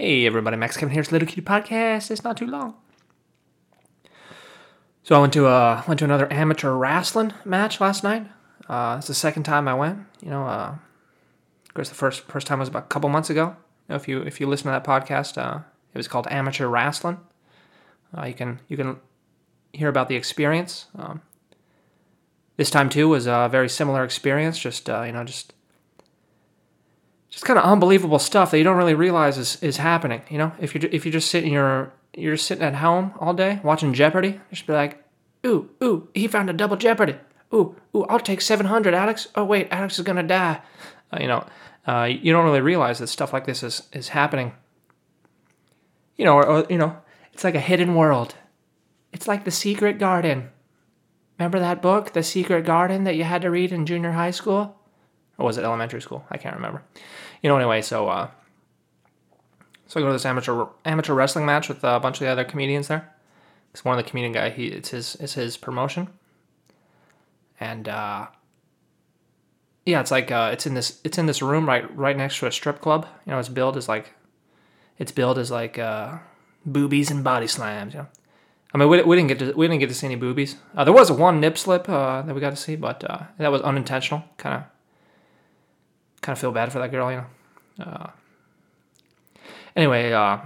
Hey everybody, Max Kevin here. It's Little Kitty Podcast. It's not too long. So I went to uh went to another amateur wrestling match last night. Uh, it's the second time I went. You know, uh, of course the first first time was about a couple months ago. You know, if you if you listen to that podcast, uh, it was called Amateur Wrestling. Uh, you can you can hear about the experience. Um, this time too was a very similar experience. Just uh, you know, just just kind of unbelievable stuff that you don't really realize is, is happening. You know, if you if you just sitting you're you're sitting at home all day watching Jeopardy, you should be like, ooh ooh, he found a double Jeopardy. Ooh ooh, I'll take seven hundred, Alex. Oh wait, Alex is gonna die. Uh, you know, uh, you don't really realize that stuff like this is is happening. You know, or, or you know, it's like a hidden world. It's like the Secret Garden. Remember that book, The Secret Garden, that you had to read in junior high school? Or was it elementary school? I can't remember. You know, anyway, so uh, so I go to this amateur amateur wrestling match with a bunch of the other comedians there. Because one of the comedian guy, he it's his it's his promotion. And uh, yeah, it's like uh, it's in this it's in this room right right next to a strip club. You know, its build is like it's billed as like uh, boobies and body slams. You know, I mean, we, we didn't get to we didn't get to see any boobies. Uh, there was one nip slip uh, that we got to see, but uh, that was unintentional. Kind of kind of feel bad for that girl, you know. Uh, anyway, uh,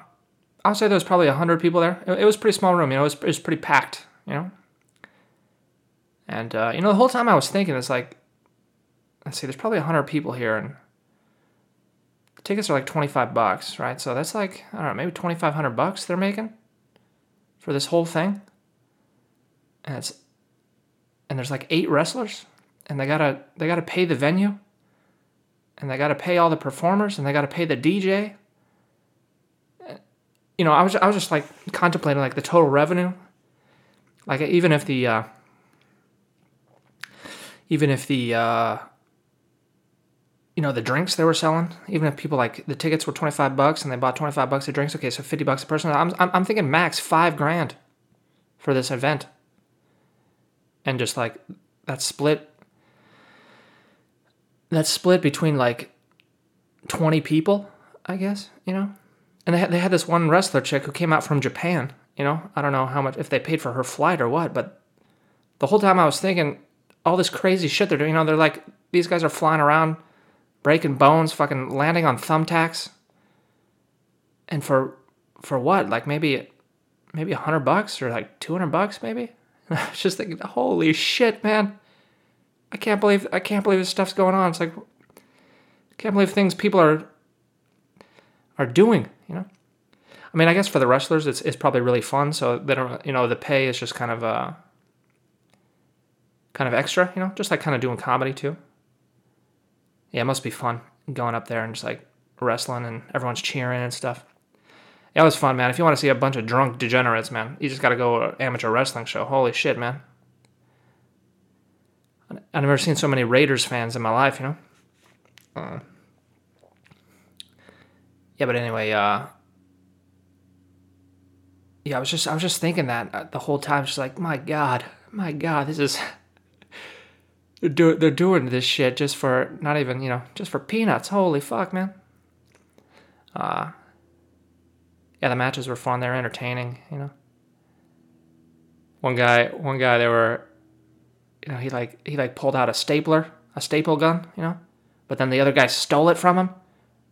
I'll say there was probably hundred people there. It, it, was a pretty small room, you know. It was, it was pretty packed, you know. And uh, you know, the whole time I was thinking, it's like, let's see, there's probably hundred people here, and tickets are like twenty five bucks, right? So that's like I don't know, maybe twenty five hundred bucks they're making for this whole thing. And it's and there's like eight wrestlers, and they gotta they gotta pay the venue and they got to pay all the performers and they got to pay the DJ. You know, I was I was just like contemplating like the total revenue. Like even if the uh, even if the uh, you know the drinks they were selling, even if people like the tickets were twenty five bucks and they bought twenty five bucks of drinks, okay, so fifty bucks a person. I'm I'm, I'm thinking max five grand for this event, and just like that split that's split between like 20 people, I guess, you know? And they had, they had this one wrestler chick who came out from Japan, you know? I don't know how much, if they paid for her flight or what, but the whole time I was thinking, all this crazy shit they're doing, you know, they're like, these guys are flying around, breaking bones, fucking landing on thumbtacks. And for, for what? Like maybe, maybe a hundred bucks or like 200 bucks, maybe? I was just thinking, holy shit, man. I can't believe I can't believe this stuff's going on. It's like I can't believe things people are are doing, you know. I mean, I guess for the wrestlers it's it's probably really fun, so they don't you know, the pay is just kind of uh kind of extra, you know, just like kind of doing comedy too. Yeah, it must be fun going up there and just like wrestling and everyone's cheering and stuff. Yeah, it was fun, man. If you want to see a bunch of drunk degenerates, man, you just got to go to an amateur wrestling show. Holy shit, man. I've never seen so many Raiders fans in my life, you know. Uh, yeah, but anyway, uh, yeah, I was just I was just thinking that uh, the whole time, just like my God, my God, this is they're do, they're doing this shit just for not even you know just for peanuts. Holy fuck, man. Uh, yeah, the matches were fun. They're entertaining, you know. One guy, one guy, they were you know, he like he like pulled out a stapler, a staple gun, you know, but then the other guy stole it from him,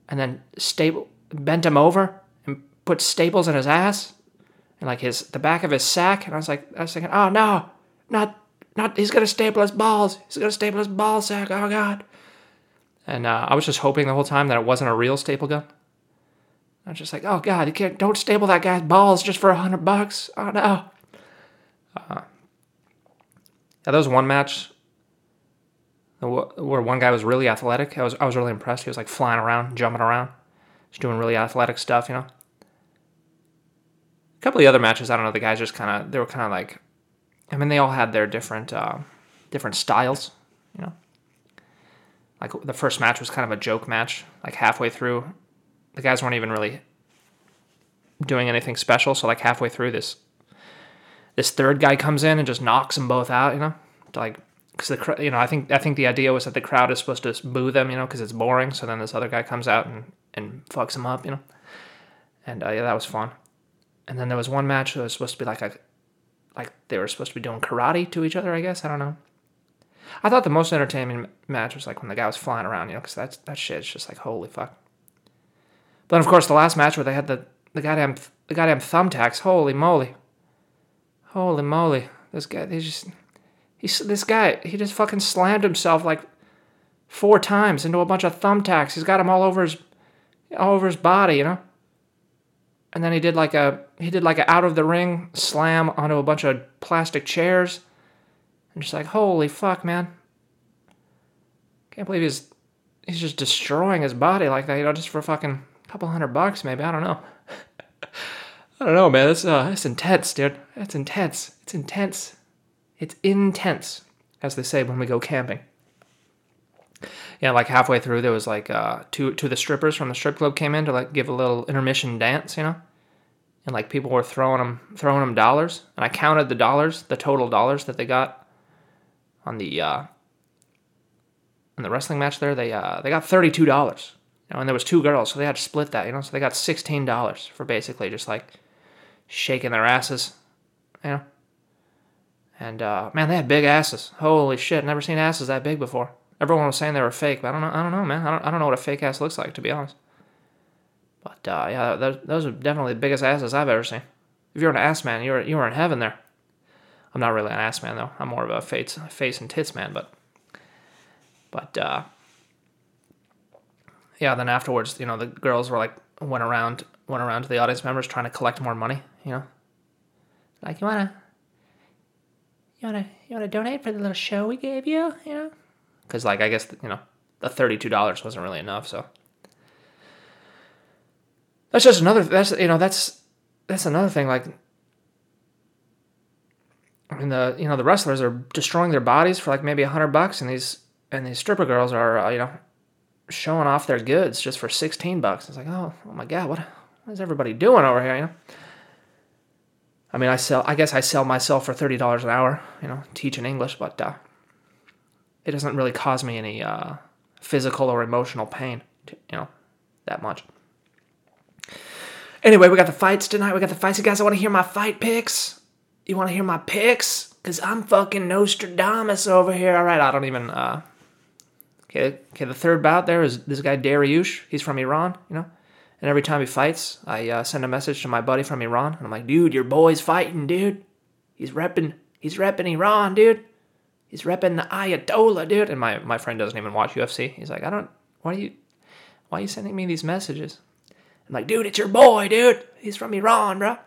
and then staple bent him over and put staples in his ass, and like his the back of his sack, and I was like, I was thinking, oh no, not not he's gonna staple his balls, he's gonna staple his ball sack, oh god, and uh, I was just hoping the whole time that it wasn't a real staple gun. I was just like, oh god, you can't don't staple that guy's balls just for a hundred bucks, oh no. Uh, yeah, there was one match where one guy was really athletic. I was I was really impressed. He was like flying around, jumping around, just doing really athletic stuff, you know. A couple of the other matches, I don't know. The guys just kind of they were kind of like, I mean, they all had their different uh, different styles, you know. Like the first match was kind of a joke match. Like halfway through, the guys weren't even really doing anything special. So like halfway through this this third guy comes in and just knocks them both out, you know, like because the you know I think I think the idea was that the crowd is supposed to boo them, you know, because it's boring. So then this other guy comes out and and fucks them up, you know. and uh, yeah, that was fun. And then there was one match that was supposed to be like a, like they were supposed to be doing karate to each other. I guess I don't know. I thought the most entertaining match was like when the guy was flying around, you know, because that's that shit is just like holy fuck. But then of course the last match where they had the the goddamn the goddamn thumbtacks, holy moly, holy moly, this guy they just he's this guy he just fucking slammed himself like four times into a bunch of thumbtacks. He's got them all over his all over his body, you know. And then he did like a he did like a out of the ring slam onto a bunch of plastic chairs. And just like, holy fuck, man. Can't believe he's he's just destroying his body like that, you know, just for fucking a couple hundred bucks, maybe. I don't know. I don't know, man. That's uh, that's intense, dude. That's intense. It's intense. It's intense, as they say when we go camping. Yeah, like halfway through, there was like uh, two two of the strippers from the strip club came in to like give a little intermission dance, you know, and like people were throwing them throwing them dollars, and I counted the dollars, the total dollars that they got on the uh, on the wrestling match. There, they uh, they got thirty two dollars you know, and there was two girls, so they had to split that, you know. So they got sixteen dollars for basically just like shaking their asses, you know. And uh, man, they had big asses. Holy shit, never seen asses that big before. Everyone was saying they were fake, but I don't know. I don't know, man. I don't, I don't know what a fake ass looks like, to be honest. But uh, yeah, those, those are definitely the biggest asses I've ever seen. If you're an ass man, you're you're in heaven there. I'm not really an ass man though. I'm more of a face face and tits man, but but uh, yeah, then afterwards, you know, the girls were like went around went around to the audience members trying to collect more money, you know. Like you wanna you wanna you wanna donate for the little show we gave you, you know? Because like I guess you know the thirty two dollars wasn't really enough, so that's just another that's you know that's that's another thing like I mean the you know the wrestlers are destroying their bodies for like maybe a hundred bucks, and these and these stripper girls are uh, you know showing off their goods just for 16 bucks. It's like, oh, oh my God, what, what is everybody doing over here, you know? I mean, I sell, I guess I sell myself for $30 an hour, you know, teaching English, but uh, it doesn't really cause me any uh, physical or emotional pain, to, you know, that much. Anyway, we got the fights tonight. We got the fights. You guys I want to hear my fight picks? You want to hear my picks? Because I'm fucking Nostradamus over here. All right, I don't even, uh, Okay, okay. The third bout there is this guy Dariush. He's from Iran, you know. And every time he fights, I uh, send a message to my buddy from Iran, and I'm like, "Dude, your boy's fighting, dude. He's repping, he's repping Iran, dude. He's repping the Ayatollah, dude." And my my friend doesn't even watch UFC. He's like, "I don't. Why are you, why are you sending me these messages?" I'm like, "Dude, it's your boy, dude. He's from Iran, bro." I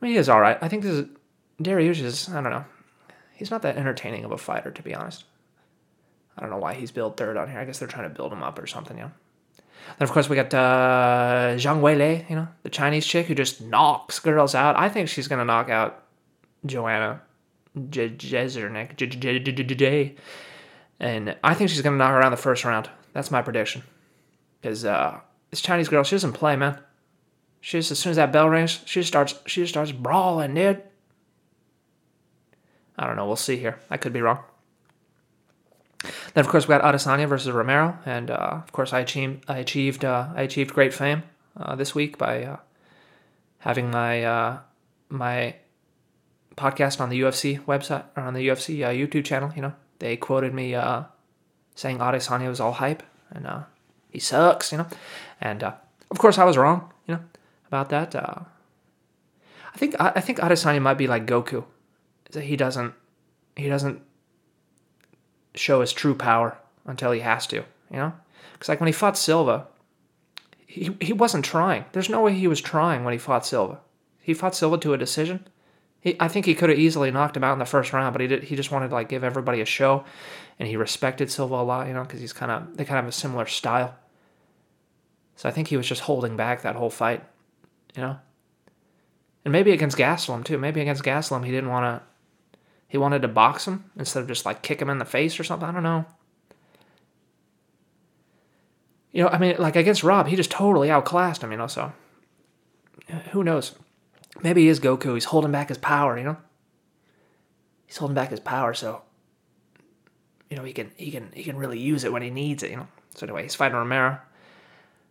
mean, he is all right. I think this is Dariush is. I don't know. He's not that entertaining of a fighter, to be honest. I don't know why he's billed third on here. I guess they're trying to build him up or something, yeah. Then of course we got uh, Zhang Weili, you know, the Chinese chick who just knocks girls out. I think she's gonna knock out Joanna Jedrzejczyk, and I think she's gonna knock her around the first round. That's my prediction. Because uh, this Chinese girl, she doesn't play, man. She just as soon as that bell rings, she starts she just starts brawling, dude. I don't know. We'll see here. I could be wrong. Then of course we got Adesanya versus Romero, and uh, of course I achieved I achieved uh, I achieved great fame uh, this week by uh, having my uh, my podcast on the UFC website or on the UFC uh, YouTube channel. You know they quoted me saying Adesanya was all hype and he sucks. You know, and of course I was wrong. You know about that. I think I, I think Adesanya might be like Goku. He doesn't he doesn't show his true power until he has to, you know? Because, like, when he fought Silva, he, he wasn't trying. There's no way he was trying when he fought Silva. He fought Silva to a decision. He, I think he could have easily knocked him out in the first round, but he did. He just wanted to like give everybody a show, and he respected Silva a lot, you know, because he's kind of they kind of have a similar style. So I think he was just holding back that whole fight, you know. And maybe against Gastelum too. Maybe against Gastelum he didn't want to he wanted to box him instead of just like kick him in the face or something. I don't know. You know, I mean, like against Rob, he just totally outclassed him, you know, so who knows? Maybe he is Goku. He's holding back his power, you know? He's holding back his power, so you know, he can he can he can really use it when he needs it, you know. So anyway, he's fighting Romero.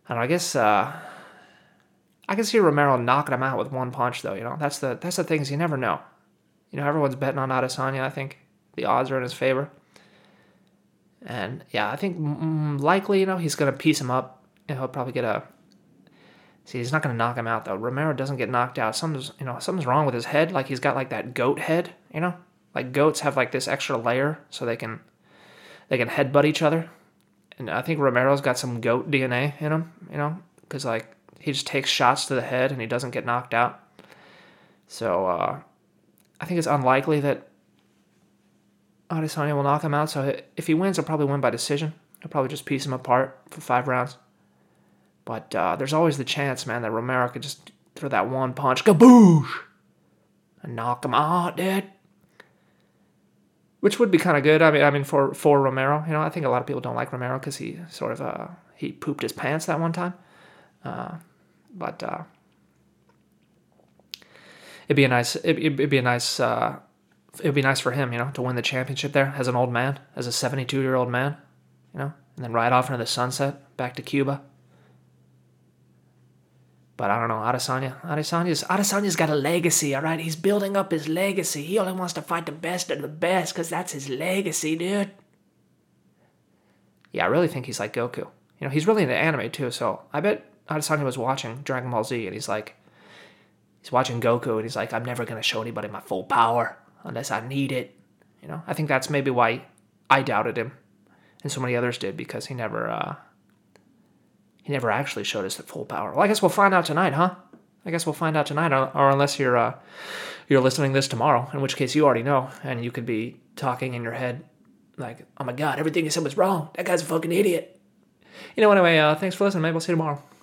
Know, I guess uh I, can see Romero knocking him out with one punch, though. You know, that's the that's the things you never know. You know, everyone's betting on Adesanya. I think the odds are in his favor. And yeah, I think likely, you know, he's gonna piece him up. And he'll probably get a. See, he's not gonna knock him out though. Romero doesn't get knocked out. Something's you know something's wrong with his head. Like he's got like that goat head. You know, like goats have like this extra layer so they can they can headbutt each other. And I think Romero's got some goat DNA in him. You know, because like he just takes shots to the head and he doesn't get knocked out. So uh, I think it's unlikely that Adesanya will knock him out. So if he wins, he'll probably win by decision. He'll probably just piece him apart for five rounds. But uh, there's always the chance, man, that Romero could just throw that one punch, kaboosh, and knock him out, dude. Which would be kind of good. I mean, I mean for for Romero, you know, I think a lot of people don't like Romero because he sort of uh, he pooped his pants that one time. Uh, but uh, it'd be a nice it'd, it'd be a nice uh, it'd be nice for him, you know, to win the championship there as an old man, as a 72 year old man, you know, and then ride off into the sunset back to Cuba. But I don't know, Adesanya. Adesanya's Adesanya's got a legacy, all right. He's building up his legacy. He only wants to fight the best of the best because that's his legacy, dude. Yeah, I really think he's like Goku. You know, he's really into anime too. So I bet Adesanya was watching Dragon Ball Z, and he's like, he's watching Goku, and he's like, I'm never gonna show anybody my full power unless I need it. You know, I think that's maybe why I doubted him, and so many others did because he never, uh, he never actually showed us the full power. Well, I guess we'll find out tonight, huh? I guess we'll find out tonight, or unless you're, uh, you're listening this tomorrow, in which case you already know, and you could be talking in your head like, "Oh my God, everything he said was wrong. That guy's a fucking idiot." You know. Anyway, uh, thanks for listening. Maybe we'll see you tomorrow.